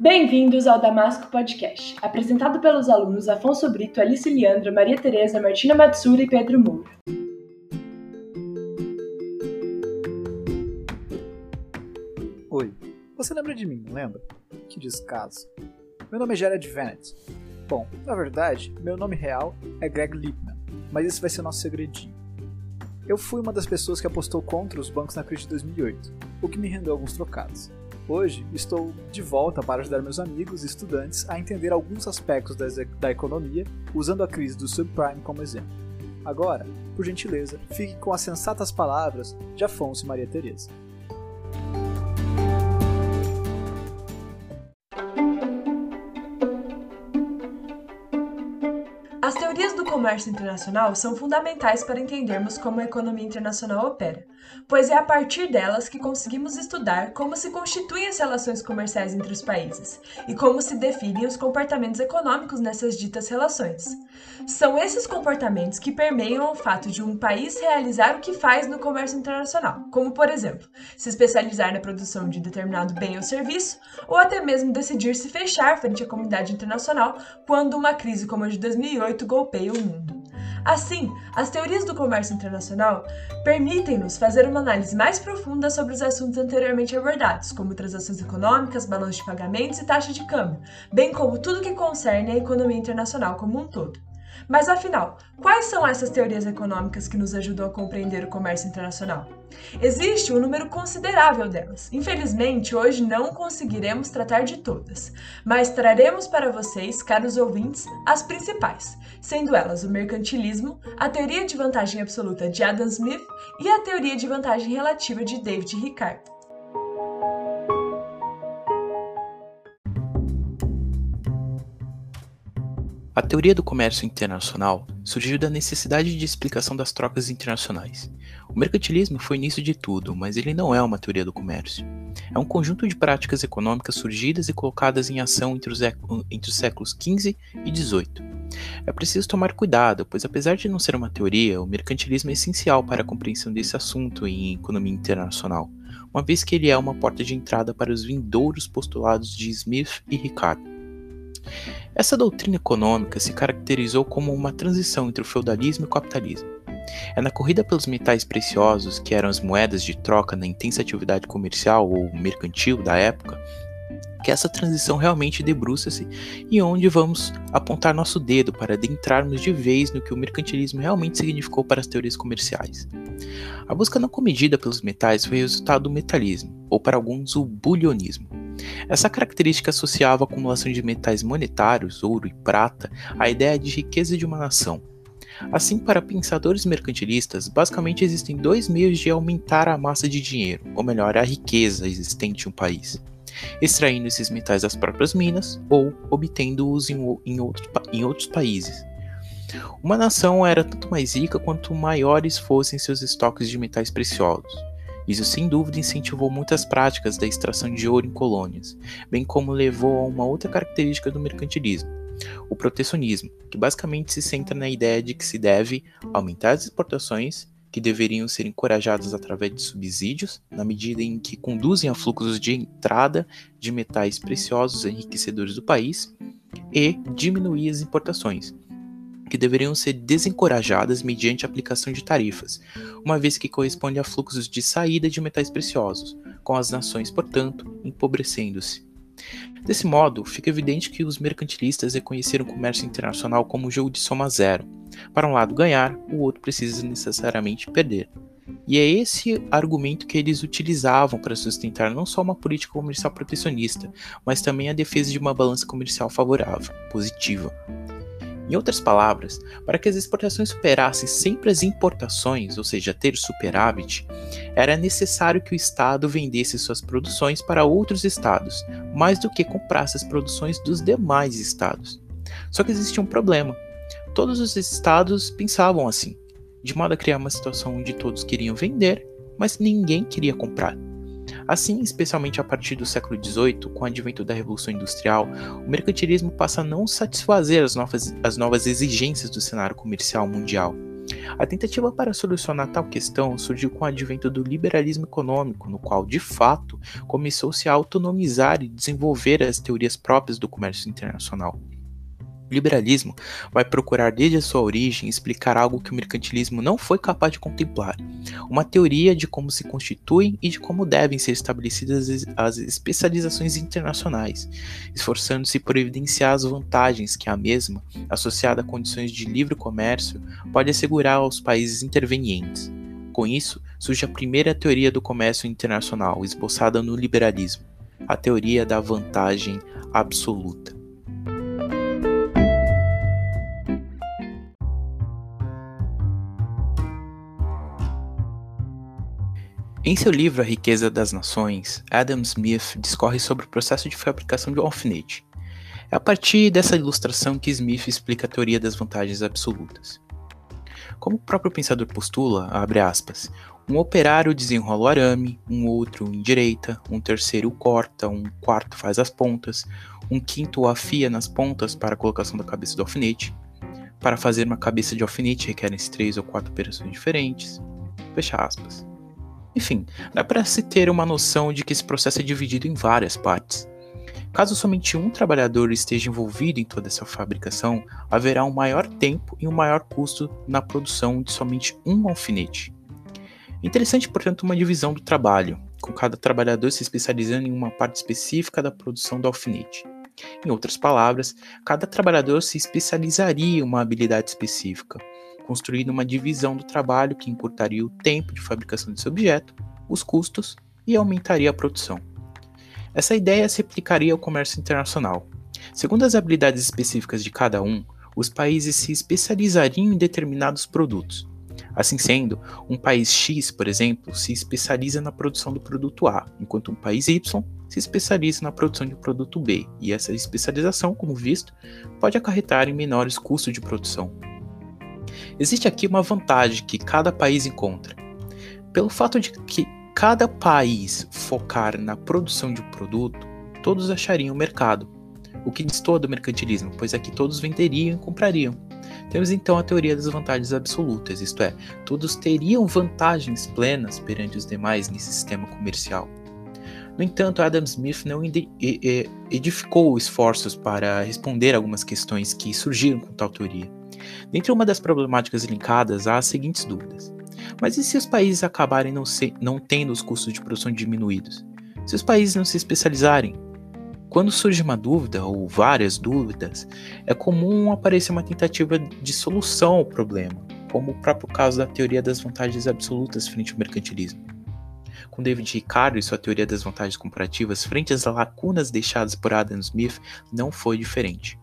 Bem-vindos ao Damasco Podcast, apresentado pelos alunos Afonso Brito, Alice Leandra, Maria Tereza, Martina Matsura e Pedro Moura. Oi, você lembra de mim, não lembra? Que descaso. Meu nome é Jared Vanet. Bom, na verdade, meu nome real é Greg Lipman, mas esse vai ser o nosso segredinho. Eu fui uma das pessoas que apostou contra os bancos na crise de 2008, o que me rendeu alguns trocados. Hoje estou de volta para ajudar meus amigos e estudantes a entender alguns aspectos da economia usando a crise do subprime como exemplo. Agora, por gentileza, fique com as sensatas palavras de Afonso e Maria Tereza. As teorias do comércio internacional são fundamentais para entendermos como a economia internacional opera, pois é a partir delas que conseguimos estudar como se constituem as relações comerciais entre os países e como se definem os comportamentos econômicos nessas ditas relações. São esses comportamentos que permeiam o fato de um país realizar o que faz no comércio internacional, como, por exemplo, se especializar na produção de determinado bem ou serviço, ou até mesmo decidir se fechar frente à comunidade internacional quando uma crise como a de 2008 golpeia o mundo. Assim, as teorias do comércio internacional permitem-nos fazer uma análise mais profunda sobre os assuntos anteriormente abordados, como transações econômicas, balanço de pagamentos e taxa de câmbio, bem como tudo que concerne a economia internacional como um todo. Mas afinal, quais são essas teorias econômicas que nos ajudam a compreender o comércio internacional? Existe um número considerável delas. Infelizmente, hoje não conseguiremos tratar de todas, mas traremos para vocês, caros ouvintes, as principais, sendo elas o mercantilismo, a teoria de vantagem absoluta de Adam Smith e a teoria de vantagem relativa de David Ricardo. A teoria do comércio internacional surgiu da necessidade de explicação das trocas internacionais. O mercantilismo foi início de tudo, mas ele não é uma teoria do comércio. É um conjunto de práticas econômicas surgidas e colocadas em ação entre os, entre os séculos XV e XVIII. É preciso tomar cuidado, pois apesar de não ser uma teoria, o mercantilismo é essencial para a compreensão desse assunto em economia internacional, uma vez que ele é uma porta de entrada para os vindouros postulados de Smith e Ricardo. Essa doutrina econômica se caracterizou como uma transição entre o feudalismo e o capitalismo. É na corrida pelos metais preciosos, que eram as moedas de troca na intensa atividade comercial ou mercantil da época, que essa transição realmente debruça-se e onde vamos apontar nosso dedo para adentrarmos de vez no que o mercantilismo realmente significou para as teorias comerciais. A busca não comedida pelos metais foi resultado do metalismo, ou para alguns o bulionismo. Essa característica associava a acumulação de metais monetários, ouro e prata, à ideia de riqueza de uma nação. Assim, para pensadores mercantilistas, basicamente existem dois meios de aumentar a massa de dinheiro, ou melhor, a riqueza existente em um país: extraindo esses metais das próprias minas ou obtendo-os em, em, outro, em outros países. Uma nação era tanto mais rica quanto maiores fossem seus estoques de metais preciosos. Isso sem dúvida incentivou muitas práticas da extração de ouro em colônias, bem como levou a uma outra característica do mercantilismo, o protecionismo, que basicamente se centra na ideia de que se deve aumentar as exportações, que deveriam ser encorajadas através de subsídios, na medida em que conduzem a fluxos de entrada de metais preciosos enriquecedores do país, e diminuir as importações, que deveriam ser desencorajadas mediante aplicação de tarifas, uma vez que corresponde a fluxos de saída de metais preciosos, com as nações, portanto, empobrecendo-se. Desse modo, fica evidente que os mercantilistas reconheceram o comércio internacional como um jogo de soma zero. Para um lado ganhar, o outro precisa necessariamente perder. E é esse argumento que eles utilizavam para sustentar não só uma política comercial protecionista, mas também a defesa de uma balança comercial favorável, positiva. Em outras palavras, para que as exportações superassem sempre as importações, ou seja, ter superávit, era necessário que o Estado vendesse suas produções para outros estados, mais do que comprasse as produções dos demais estados. Só que existia um problema. Todos os estados pensavam assim, de modo a criar uma situação onde todos queriam vender, mas ninguém queria comprar. Assim, especialmente a partir do século XVIII, com o advento da Revolução Industrial, o mercantilismo passa a não satisfazer as novas, as novas exigências do cenário comercial mundial. A tentativa para solucionar tal questão surgiu com o advento do liberalismo econômico, no qual, de fato, começou-se a autonomizar e desenvolver as teorias próprias do comércio internacional. O liberalismo vai procurar desde a sua origem explicar algo que o mercantilismo não foi capaz de contemplar, uma teoria de como se constituem e de como devem ser estabelecidas as especializações internacionais, esforçando-se por evidenciar as vantagens que a mesma, associada a condições de livre comércio, pode assegurar aos países intervenientes. Com isso, surge a primeira teoria do comércio internacional, esboçada no liberalismo, a teoria da vantagem absoluta. Em seu livro A Riqueza das Nações, Adam Smith discorre sobre o processo de fabricação de um alfinete. É a partir dessa ilustração que Smith explica a teoria das vantagens absolutas. Como o próprio pensador postula, abre aspas, um operário desenrola o arame, um outro endireita, um terceiro o corta, um quarto faz as pontas, um quinto o afia nas pontas para a colocação da cabeça do alfinete. Para fazer uma cabeça de alfinete requerem-se três ou quatro operações diferentes. Fecha aspas. Enfim, dá para se ter uma noção de que esse processo é dividido em várias partes. Caso somente um trabalhador esteja envolvido em toda essa fabricação, haverá um maior tempo e um maior custo na produção de somente um alfinete. Interessante, portanto, uma divisão do trabalho, com cada trabalhador se especializando em uma parte específica da produção do alfinete. Em outras palavras, cada trabalhador se especializaria em uma habilidade específica, construindo uma divisão do trabalho que encurtaria o tempo de fabricação desse objeto, os custos e aumentaria a produção. Essa ideia se aplicaria ao comércio internacional. Segundo as habilidades específicas de cada um, os países se especializariam em determinados produtos. Assim sendo, um país X, por exemplo, se especializa na produção do produto A, enquanto um país Y se especializa na produção de produto B, e essa especialização, como visto, pode acarretar em menores custos de produção, Existe aqui uma vantagem que cada país encontra. Pelo fato de que cada país focar na produção de um produto, todos achariam mercado, o que destoa do mercantilismo, pois aqui todos venderiam e comprariam. Temos então a teoria das vantagens absolutas, isto é, todos teriam vantagens plenas perante os demais nesse sistema comercial. No entanto, Adam Smith não edificou esforços para responder algumas questões que surgiram com tal teoria. Dentre uma das problemáticas linkadas há as seguintes dúvidas. Mas e se os países acabarem não, se, não tendo os custos de produção diminuídos? Se os países não se especializarem? Quando surge uma dúvida ou várias dúvidas, é comum aparecer uma tentativa de solução ao problema, como o próprio caso da teoria das vantagens absolutas frente ao mercantilismo. Com David Ricardo e sua teoria das vantagens comparativas frente às lacunas deixadas por Adam Smith, não foi diferente.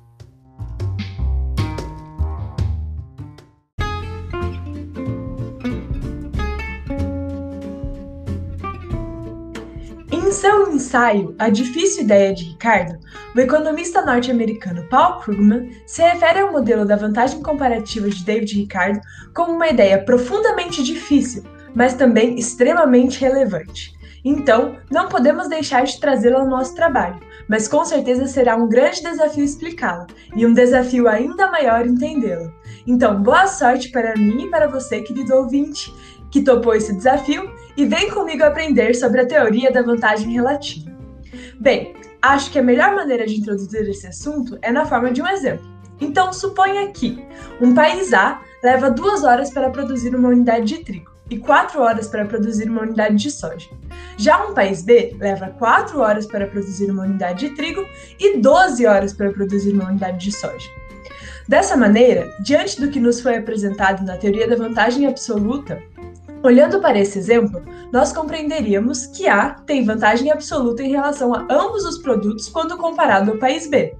Seu ensaio A Difícil Ideia de Ricardo, o economista norte-americano Paul Krugman se refere ao modelo da vantagem comparativa de David Ricardo como uma ideia profundamente difícil, mas também extremamente relevante. Então, não podemos deixar de trazê-la ao nosso trabalho, mas com certeza será um grande desafio explicá-la e um desafio ainda maior entendê-la. Então, boa sorte para mim e para você, querido ouvinte, que topou esse desafio e vem comigo aprender sobre a teoria da vantagem relativa. Bem, acho que a melhor maneira de introduzir esse assunto é na forma de um exemplo. Então, suponha que um país A leva duas horas para produzir uma unidade de trigo e quatro horas para produzir uma unidade de soja. Já um país B leva quatro horas para produzir uma unidade de trigo e 12 horas para produzir uma unidade de soja. Dessa maneira, diante do que nos foi apresentado na teoria da vantagem absoluta, Olhando para esse exemplo, nós compreenderíamos que A tem vantagem absoluta em relação a ambos os produtos quando comparado ao país B.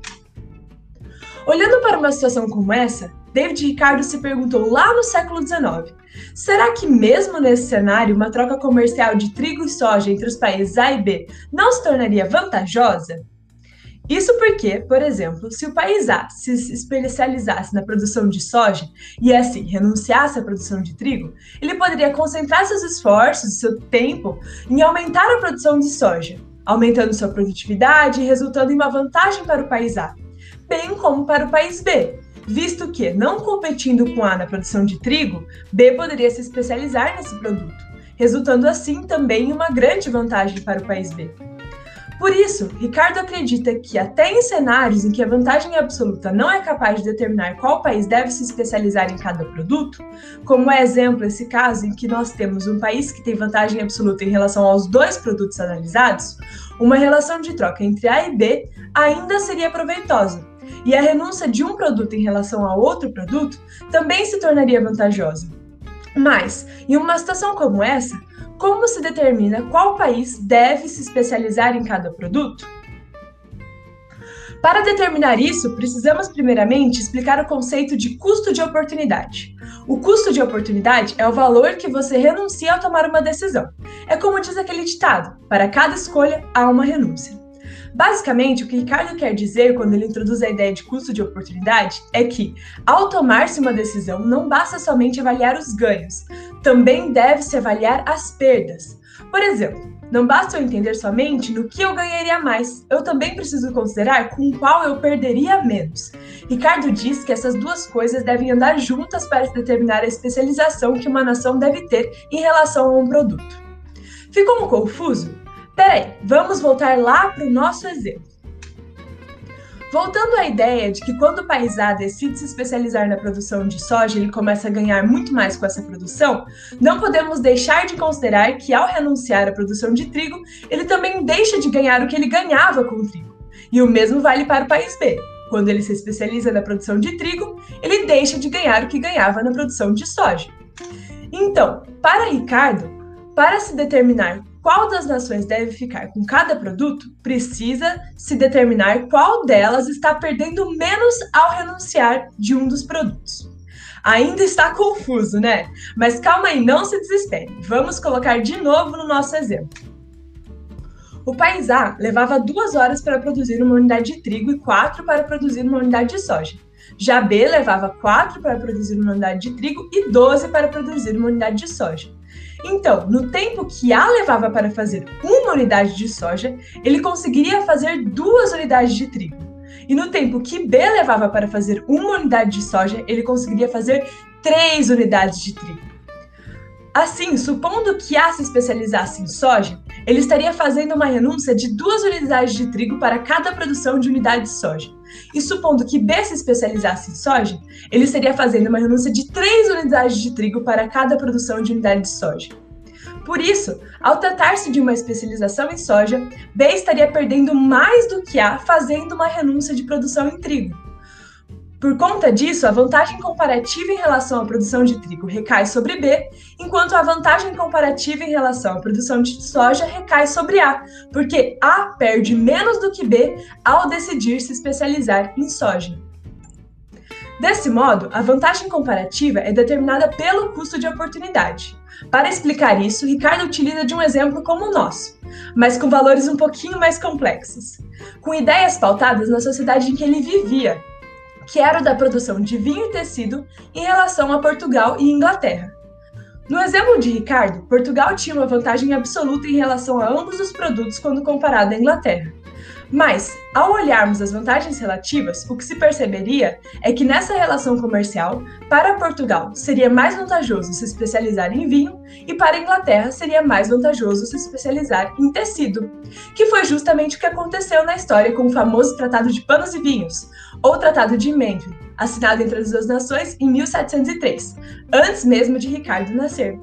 Olhando para uma situação como essa, David Ricardo se perguntou lá no século XIX: será que, mesmo nesse cenário, uma troca comercial de trigo e soja entre os países A e B não se tornaria vantajosa? Isso porque, por exemplo, se o país A se especializasse na produção de soja e assim renunciasse à produção de trigo, ele poderia concentrar seus esforços e seu tempo em aumentar a produção de soja, aumentando sua produtividade e resultando em uma vantagem para o país A, bem como para o país B, visto que, não competindo com A na produção de trigo, B poderia se especializar nesse produto, resultando assim também em uma grande vantagem para o país B. Por isso, Ricardo acredita que, até em cenários em que a vantagem absoluta não é capaz de determinar qual país deve se especializar em cada produto, como é exemplo esse caso em que nós temos um país que tem vantagem absoluta em relação aos dois produtos analisados, uma relação de troca entre A e B ainda seria proveitosa, e a renúncia de um produto em relação a outro produto também se tornaria vantajosa. Mas, em uma situação como essa, como se determina qual país deve se especializar em cada produto? Para determinar isso, precisamos primeiramente explicar o conceito de custo de oportunidade. O custo de oportunidade é o valor que você renuncia ao tomar uma decisão. É como diz aquele ditado: para cada escolha há uma renúncia. Basicamente, o que Ricardo quer dizer quando ele introduz a ideia de custo de oportunidade é que, ao tomar-se uma decisão, não basta somente avaliar os ganhos, também deve-se avaliar as perdas. Por exemplo, não basta eu entender somente no que eu ganharia mais, eu também preciso considerar com qual eu perderia menos. Ricardo diz que essas duas coisas devem andar juntas para determinar a especialização que uma nação deve ter em relação a um produto. Ficou confuso? Peraí, vamos voltar lá para o nosso exemplo. Voltando à ideia de que quando o país A decide se especializar na produção de soja, ele começa a ganhar muito mais com essa produção, não podemos deixar de considerar que ao renunciar à produção de trigo, ele também deixa de ganhar o que ele ganhava com o trigo. E o mesmo vale para o país B. Quando ele se especializa na produção de trigo, ele deixa de ganhar o que ganhava na produção de soja. Então, para Ricardo, para se determinar qual das nações deve ficar com cada produto, precisa se determinar qual delas está perdendo menos ao renunciar de um dos produtos. Ainda está confuso, né? Mas calma aí, não se desespere. Vamos colocar de novo no nosso exemplo. O país A levava duas horas para produzir uma unidade de trigo e quatro para produzir uma unidade de soja. Já B levava quatro para produzir uma unidade de trigo e 12 para produzir uma unidade de soja. Então, no tempo que A levava para fazer uma unidade de soja, ele conseguiria fazer duas unidades de trigo. E no tempo que B levava para fazer uma unidade de soja, ele conseguiria fazer três unidades de trigo. Assim, supondo que A se especializasse em soja, ele estaria fazendo uma renúncia de duas unidades de trigo para cada produção de unidade de soja. E supondo que B se especializasse em soja, ele estaria fazendo uma renúncia de três unidades de trigo para cada produção de unidade de soja. Por isso, ao tratar-se de uma especialização em soja, B estaria perdendo mais do que A fazendo uma renúncia de produção em trigo. Por conta disso, a vantagem comparativa em relação à produção de trigo recai sobre B, enquanto a vantagem comparativa em relação à produção de soja recai sobre A, porque A perde menos do que B ao decidir se especializar em soja. Desse modo, a vantagem comparativa é determinada pelo custo de oportunidade. Para explicar isso, Ricardo utiliza de um exemplo como o nosso, mas com valores um pouquinho mais complexos, com ideias pautadas na sociedade em que ele vivia, que era o da produção de vinho e tecido em relação a Portugal e Inglaterra. No exemplo de Ricardo, Portugal tinha uma vantagem absoluta em relação a ambos os produtos quando comparado à Inglaterra. Mas, ao olharmos as vantagens relativas, o que se perceberia é que nessa relação comercial, para Portugal seria mais vantajoso se especializar em vinho e para a Inglaterra seria mais vantajoso se especializar em tecido, que foi justamente o que aconteceu na história com o famoso Tratado de Panos e Vinhos, ou Tratado de Menton, assinado entre as duas nações em 1703, antes mesmo de Ricardo nascer.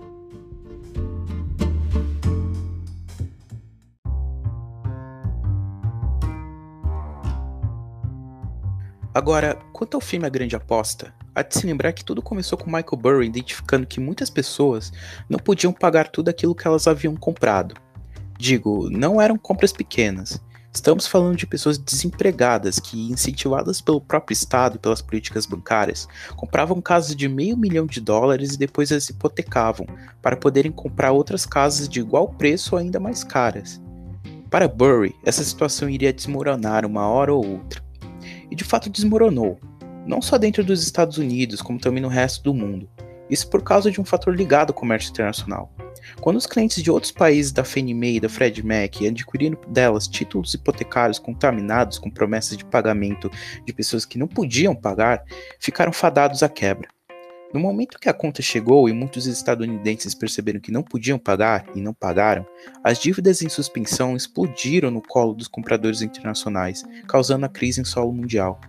Agora, quanto ao filme A Grande Aposta, há de se lembrar que tudo começou com Michael Burry identificando que muitas pessoas não podiam pagar tudo aquilo que elas haviam comprado. Digo, não eram compras pequenas. Estamos falando de pessoas desempregadas que, incentivadas pelo próprio Estado e pelas políticas bancárias, compravam casas de meio milhão de dólares e depois as hipotecavam para poderem comprar outras casas de igual preço ou ainda mais caras. Para Burry, essa situação iria desmoronar uma hora ou outra e de fato desmoronou, não só dentro dos Estados Unidos, como também no resto do mundo. Isso por causa de um fator ligado ao comércio internacional. Quando os clientes de outros países da Fannie Mae e da Freddie Mac adquiriram delas títulos hipotecários contaminados com promessas de pagamento de pessoas que não podiam pagar, ficaram fadados à quebra. No momento que a conta chegou e muitos estadunidenses perceberam que não podiam pagar e não pagaram, as dívidas em suspensão explodiram no colo dos compradores internacionais, causando a crise em solo mundial.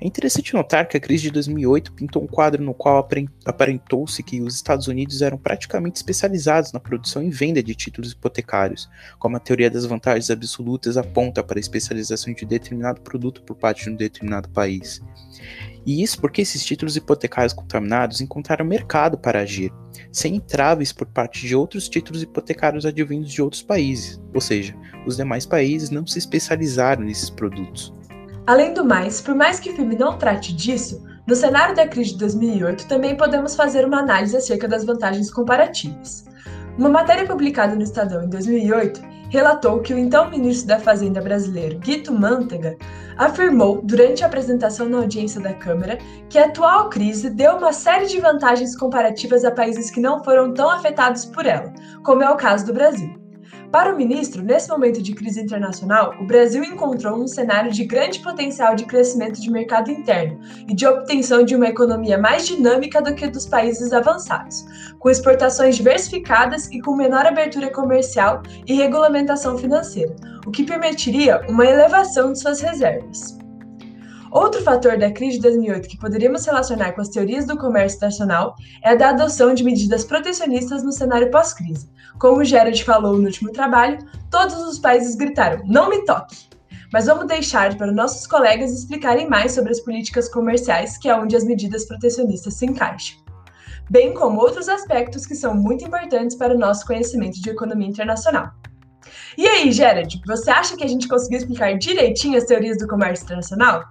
É interessante notar que a crise de 2008 pintou um quadro no qual aparentou-se que os Estados Unidos eram praticamente especializados na produção e venda de títulos hipotecários, como a teoria das vantagens absolutas aponta para a especialização de determinado produto por parte de um determinado país. E isso porque esses títulos hipotecários contaminados encontraram mercado para agir, sem entraves por parte de outros títulos hipotecários advindos de outros países, ou seja, os demais países não se especializaram nesses produtos. Além do mais, por mais que o filme não trate disso, no cenário da crise de 2008 também podemos fazer uma análise acerca das vantagens comparativas. Uma matéria publicada no Estadão em 2008 relatou que o então ministro da Fazenda brasileiro, Guito Mantega, afirmou durante a apresentação na audiência da Câmara que a atual crise deu uma série de vantagens comparativas a países que não foram tão afetados por ela, como é o caso do Brasil. Para o ministro, nesse momento de crise internacional, o Brasil encontrou um cenário de grande potencial de crescimento de mercado interno e de obtenção de uma economia mais dinâmica do que dos países avançados, com exportações diversificadas e com menor abertura comercial e regulamentação financeira, o que permitiria uma elevação de suas reservas. Outro fator da crise de 2008 que poderíamos relacionar com as teorias do comércio internacional é a da adoção de medidas protecionistas no cenário pós-crise. Como o Gerard falou no último trabalho, todos os países gritaram: não me toque! Mas vamos deixar para nossos colegas explicarem mais sobre as políticas comerciais, que é onde as medidas protecionistas se encaixam. Bem como outros aspectos que são muito importantes para o nosso conhecimento de economia internacional. E aí, Gerard, você acha que a gente conseguiu explicar direitinho as teorias do comércio internacional?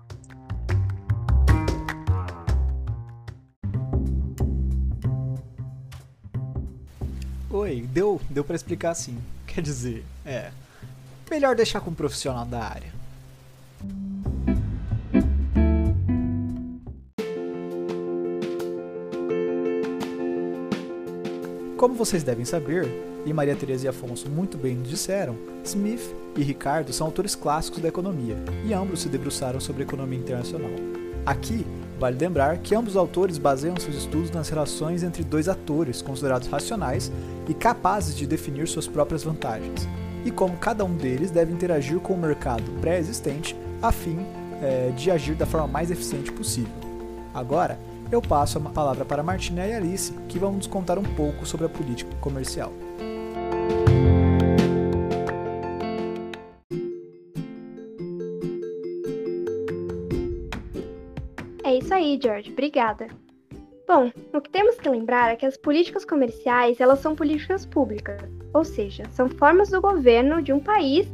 Oi, deu, deu para explicar assim. Quer dizer, é. Melhor deixar com um profissional da área. Como vocês devem saber, e Maria Teresa e Afonso muito bem nos disseram, Smith e Ricardo são autores clássicos da economia, e ambos se debruçaram sobre economia internacional. Aqui, Vale lembrar que ambos os autores baseiam seus estudos nas relações entre dois atores considerados racionais e capazes de definir suas próprias vantagens, e como cada um deles deve interagir com o mercado pré-existente a fim é, de agir da forma mais eficiente possível. Agora, eu passo a palavra para Martina e Alice, que vão nos contar um pouco sobre a política comercial. Isso aí, George. Obrigada. Bom, o que temos que lembrar é que as políticas comerciais, elas são políticas públicas, ou seja, são formas do governo de um país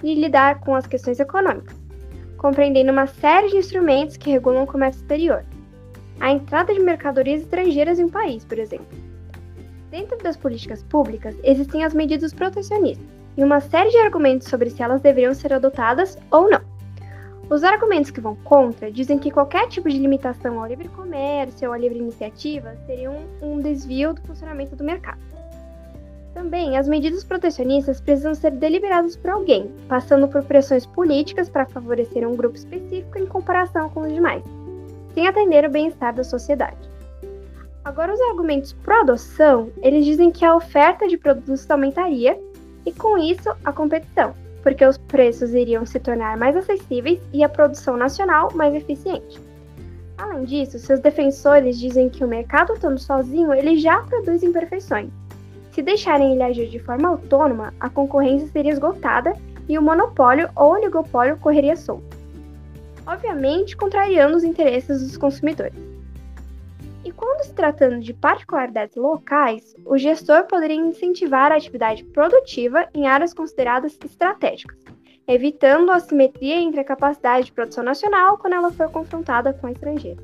de lidar com as questões econômicas, compreendendo uma série de instrumentos que regulam o comércio exterior. A entrada de mercadorias estrangeiras em um país, por exemplo. Dentro das políticas públicas, existem as medidas protecionistas e uma série de argumentos sobre se elas deveriam ser adotadas ou não. Os argumentos que vão contra dizem que qualquer tipo de limitação ao livre comércio ou à livre iniciativa seria um, um desvio do funcionamento do mercado. Também, as medidas protecionistas precisam ser deliberadas por alguém, passando por pressões políticas para favorecer um grupo específico em comparação com os demais, sem atender o bem-estar da sociedade. Agora, os argumentos pró-adoção, eles dizem que a oferta de produtos aumentaria e, com isso, a competição, porque os preços iriam se tornar mais acessíveis e a produção nacional mais eficiente. Além disso, seus defensores dizem que o mercado atuando sozinho ele já produz imperfeições. Se deixarem ele agir de forma autônoma, a concorrência seria esgotada e o monopólio ou oligopólio correria solto. Obviamente, contrariando os interesses dos consumidores. Quando se tratando de particularidades locais, o gestor poderia incentivar a atividade produtiva em áreas consideradas estratégicas, evitando a assimetria entre a capacidade de produção nacional quando ela for confrontada com a estrangeira.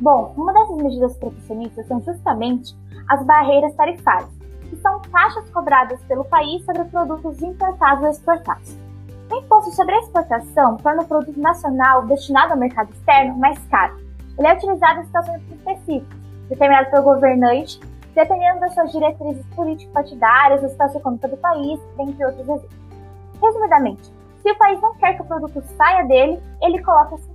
Bom, uma dessas medidas protecionistas são justamente as barreiras tarifárias, que são taxas cobradas pelo país sobre produtos importados ou exportados. O imposto sobre a exportação torna o produto nacional destinado ao mercado externo mais caro, ele é utilizado em situações específicas, determinadas pelo governante, dependendo das suas diretrizes político-partidárias, situação econômica do país, dentre outros exemplos. Resumidamente, se o país não quer que o produto saia dele, ele coloca assim.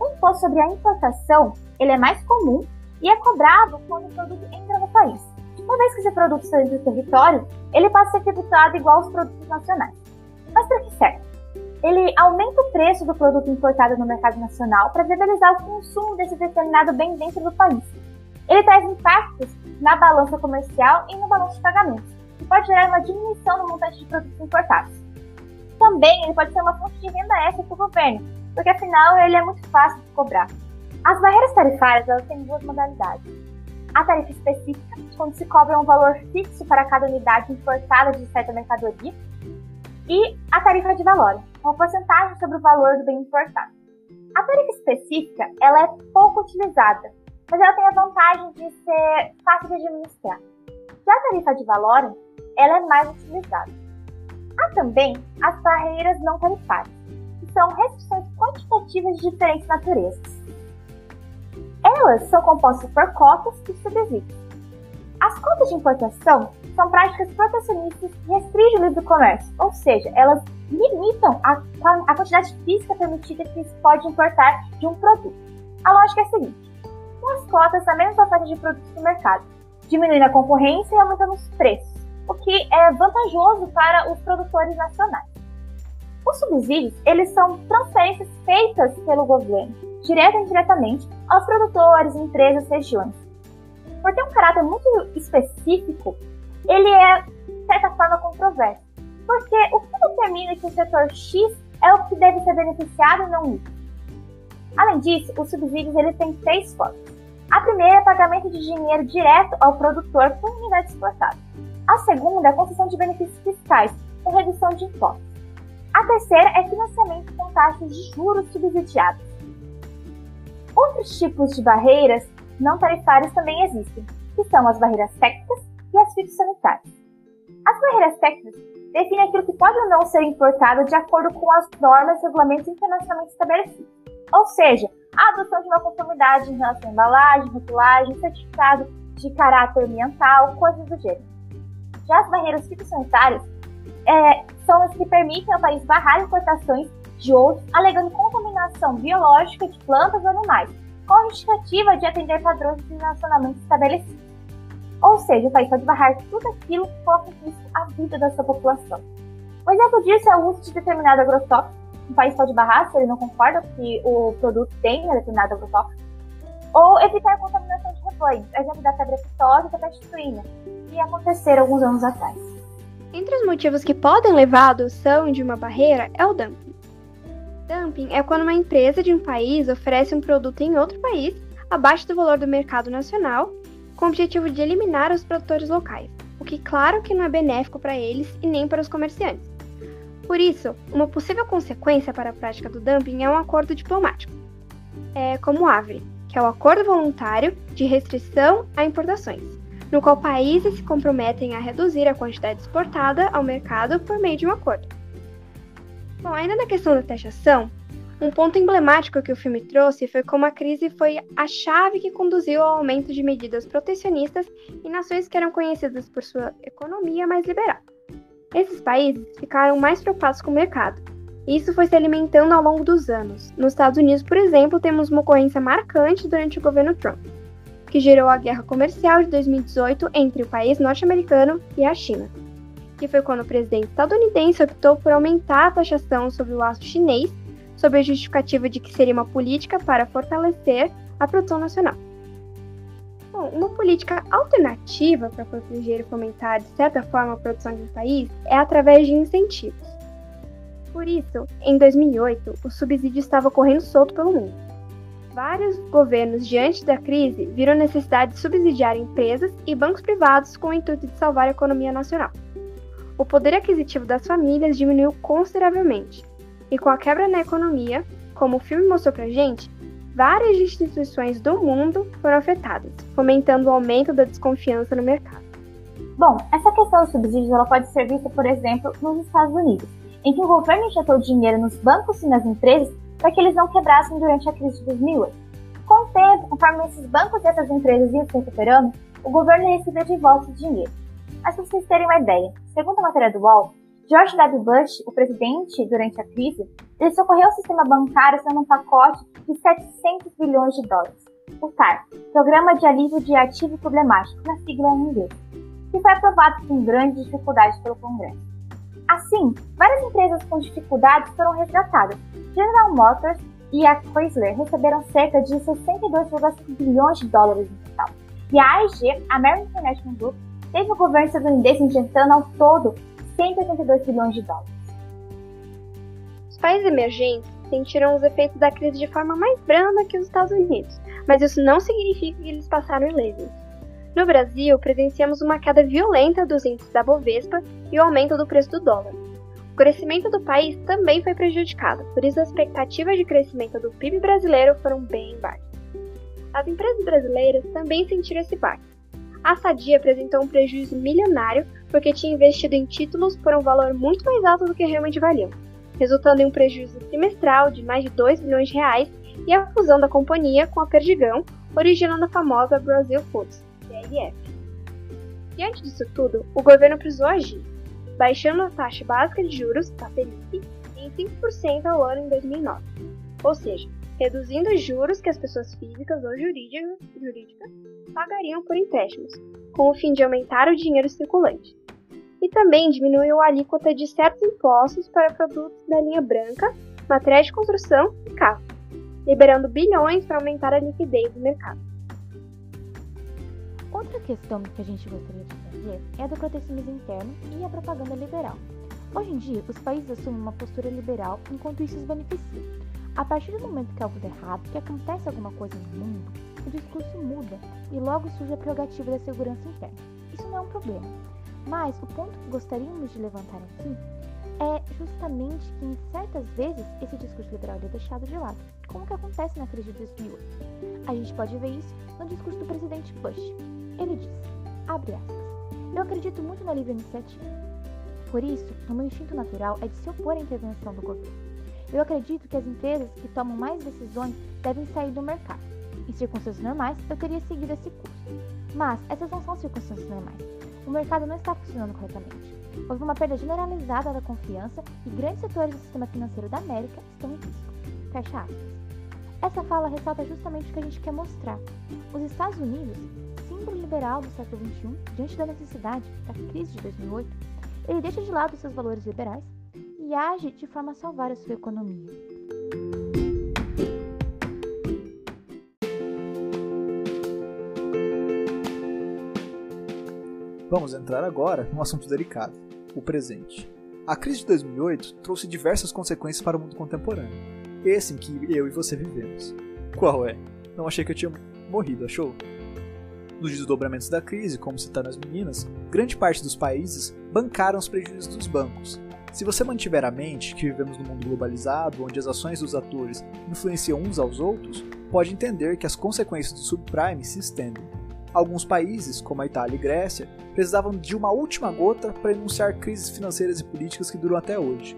O imposto sobre a importação ele é mais comum e é cobrado quando o produto entra no país. Uma vez que esse produto sai do território, ele passa a ser tributado igual aos produtos nacionais. Mas para que serve? Ele aumenta o preço do produto importado no mercado nacional para viabilizar o consumo desse determinado bem dentro do país. Ele traz impactos na balança comercial e no balanço de pagamentos, que pode gerar uma diminuição no montante de produtos importados. Também ele pode ser uma fonte de renda extra para o governo, porque afinal ele é muito fácil de cobrar. As barreiras tarifárias elas têm duas modalidades. A tarifa específica, quando se cobra um valor fixo para cada unidade importada de certa mercadoria, e a tarifa de valor, uma porcentagem sobre o valor do bem importado. A tarifa específica ela é pouco utilizada, mas ela tem a vantagem de ser fácil de administrar. Já a tarifa de valor, ela é mais utilizada. Há também as barreiras não tarifárias, que são restrições quantitativas de diferentes naturezas. Elas são compostas por cotas e subsídios. As cotas de importação são práticas protecionistas que restringem o livre comércio, ou seja, elas limitam a, a quantidade física permitida que se pode importar de um produto. A lógica é a seguinte: com as cotas, a mesma oferta de produtos no mercado, diminuindo a concorrência e aumentando os preços, o que é vantajoso para os produtores nacionais. Os subsídios, eles são transferências feitas pelo governo, direta e indiretamente, aos produtores, empresas, regiões. Por ter um caráter muito específico, ele é, de certa forma, controverso. Porque o que determina que o setor X é o que deve ser beneficiado e não Y? Além disso, os subsídios ele tem três formas. A primeira é pagamento de dinheiro direto ao produtor por unidade exportada. A segunda é concessão de benefícios fiscais, com redução de impostos. A terceira é financiamento com taxas de juros subsidiadas. Outros tipos de barreiras não tarifárias também existem, que são as barreiras técnicas e as fitossanitárias. As barreiras técnicas definem aquilo que pode ou não ser importado de acordo com as normas e regulamentos internacionalmente estabelecidos. Ou seja, a adoção de uma conformidade em relação à embalagem, rotulagem, certificado de caráter ambiental, coisas do gênero. Já as barreiras fitossanitárias é, são as que permitem ao país barrar importações de outros, alegando contaminação biológica de plantas ou animais, com justificativa de atender padrões de relacionamento estabelecidos. Ou seja, o país pode barrar tudo aquilo que coloca em risco a vida da sua população. Um exemplo disso é o uso de determinado agrotóxico. Um país pode barrar se ele não concorda que o produto tem determinado agrotóxico. Ou evitar a contaminação de rebanhos, exemplo da febre aftosa e da peste suína, que aconteceram alguns anos atrás. Entre os motivos que podem levar à adoção de uma barreira é o dumping. Dumping é quando uma empresa de um país oferece um produto em outro país abaixo do valor do mercado nacional com o objetivo de eliminar os produtores locais, o que claro que não é benéfico para eles e nem para os comerciantes. Por isso, uma possível consequência para a prática do dumping é um acordo diplomático, é, como o AVRE, que é o Acordo Voluntário de Restrição a Importações, no qual países se comprometem a reduzir a quantidade exportada ao mercado por meio de um acordo. Bom, ainda na questão da taxação, um ponto emblemático que o filme trouxe foi como a crise foi a chave que conduziu ao aumento de medidas protecionistas em nações que eram conhecidas por sua economia mais liberal. Esses países ficaram mais preocupados com o mercado, isso foi se alimentando ao longo dos anos. Nos Estados Unidos, por exemplo, temos uma ocorrência marcante durante o governo Trump, que gerou a guerra comercial de 2018 entre o país norte-americano e a China, que foi quando o presidente estadunidense optou por aumentar a taxação sobre o aço chinês sob a justificativa de que seria uma política para fortalecer a produção nacional. Bom, uma política alternativa para proteger e fomentar, de certa forma, a produção de um país é através de incentivos. Por isso, em 2008, o subsídio estava correndo solto pelo mundo. Vários governos, diante da crise, viram necessidade de subsidiar empresas e bancos privados com o intuito de salvar a economia nacional. O poder aquisitivo das famílias diminuiu consideravelmente, e com a quebra na economia, como o filme mostrou pra gente, várias instituições do mundo foram afetadas, fomentando o aumento da desconfiança no mercado. Bom, essa questão dos subsídios ela pode ser vista, por exemplo, nos Estados Unidos, em que o governo injetou dinheiro nos bancos e nas empresas para que eles não quebrassem durante a crise de 2008. Com o tempo, conforme esses bancos e essas empresas iam se recuperando, o governo recebeu de volta o dinheiro. Mas para vocês terem uma ideia, segundo a matéria do UOL, George W. Bush, o presidente, durante a crise, ele socorreu o sistema bancário sendo um pacote de 700 bilhões de dólares. O TAR, Programa de Alívio de Ativo Problemático, na sigla em inglês, que foi aprovado com grandes dificuldades pelo Congresso. Assim, várias empresas com dificuldades foram resgatadas. General Motors e a Chrysler receberam cerca de 62,5 bilhões de dólares em total. E a AIG, American International Group, teve o governo estadunidense injetando ao todo 182 bilhões de dólares. Os países emergentes sentiram os efeitos da crise de forma mais branda que os Estados Unidos, mas isso não significa que eles passaram ilesos. No Brasil, presenciamos uma queda violenta dos índices da Bovespa e o aumento do preço do dólar. O crescimento do país também foi prejudicado, por isso as expectativas de crescimento do PIB brasileiro foram bem baixas. As empresas brasileiras também sentiram esse baque. A Sadia apresentou um prejuízo milionário porque tinha investido em títulos por um valor muito mais alto do que realmente valiam, resultando em um prejuízo trimestral de mais de 2 bilhões de reais e a fusão da companhia com a Perdigão, originando a famosa Brazil Foods, BRF. Diante disso tudo, o governo precisou agir, baixando a taxa básica de juros, a Selic, em 5% ao ano em 2009, ou seja, reduzindo os juros que as pessoas físicas ou jurídicas, jurídicas pagariam por empréstimos, com o fim de aumentar o dinheiro circulante. E também diminuiu a alíquota de certos impostos para produtos da linha branca, materiais de construção e carros, liberando bilhões para aumentar a liquidez do mercado. Outra questão que a gente gostaria de trazer é a do protecionismo interno e a propaganda liberal. Hoje em dia, os países assumem uma postura liberal enquanto isso os beneficia. A partir do momento que algo dá errado, que acontece alguma coisa no mundo, o discurso muda e logo surge a prerrogativa da segurança interna. Isso não é um problema. Mas o ponto que gostaríamos de levantar aqui é justamente que em certas vezes esse discurso liberal é deixado de lado, como que acontece na crise de 2008. A gente pode ver isso no discurso do presidente Bush. Ele diz, abre aspas, eu acredito muito na livre iniciativa. Por isso, o meu instinto natural é de se opor à intervenção do governo. Eu acredito que as empresas que tomam mais decisões devem sair do mercado. Em circunstâncias normais, eu teria seguido esse curso. Mas essas não são circunstâncias normais. O mercado não está funcionando corretamente. Houve uma perda generalizada da confiança e grandes setores do sistema financeiro da América estão em risco. Fecha aspas. Essa fala ressalta justamente o que a gente quer mostrar. Os Estados Unidos, símbolo liberal do século XXI, diante da necessidade da crise de 2008, ele deixa de lado seus valores liberais e age de forma a salvar a sua economia. Vamos entrar agora num assunto delicado: o presente. A crise de 2008 trouxe diversas consequências para o mundo contemporâneo, esse em que eu e você vivemos. Qual é? Não achei que eu tinha morrido, achou? Nos desdobramentos da crise, como citaram as meninas, grande parte dos países bancaram os prejuízos dos bancos. Se você mantiver a mente que vivemos num mundo globalizado, onde as ações dos atores influenciam uns aos outros, pode entender que as consequências do subprime se estendem. Alguns países, como a Itália e Grécia, precisavam de uma última gota para enunciar crises financeiras e políticas que duram até hoje.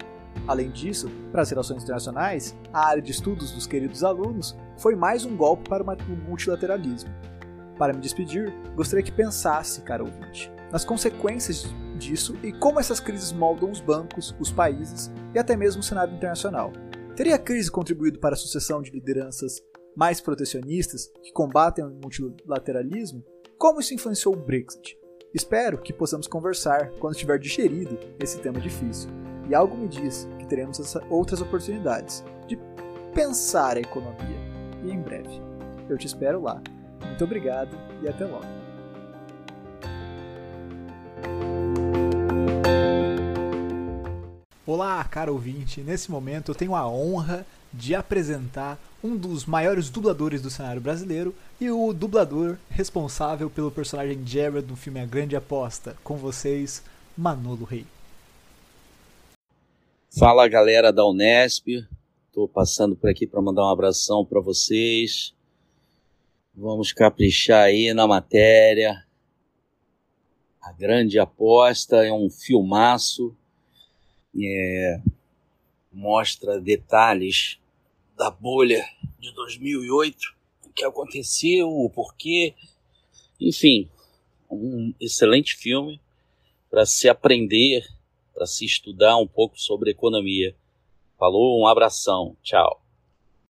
Além disso, para as relações internacionais, a área de estudos dos queridos alunos foi mais um golpe para o multilateralismo. Para me despedir, gostaria que pensasse, cara ouvinte, nas consequências disso e como essas crises moldam os bancos, os países e até mesmo o cenário internacional. Teria a crise contribuído para a sucessão de lideranças mais protecionistas que combatem o multilateralismo? Como isso influenciou o Brexit? Espero que possamos conversar quando tiver digerido esse tema difícil. E algo me diz que teremos outras oportunidades de pensar a economia. E em breve. Eu te espero lá. Muito obrigado e até logo. Olá, caro ouvinte. Nesse momento eu tenho a honra de apresentar um dos maiores dubladores do cenário brasileiro e o dublador responsável pelo personagem Jared no filme A Grande Aposta. Com vocês, Manolo Rei. Fala galera da Unesp, estou passando por aqui para mandar um abração para vocês. Vamos caprichar aí na matéria. A Grande Aposta é um filmaço, é, mostra detalhes da bolha de 2008, o que aconteceu, o porquê. Enfim, um excelente filme para se aprender, para se estudar um pouco sobre economia. Falou, um abração, tchau.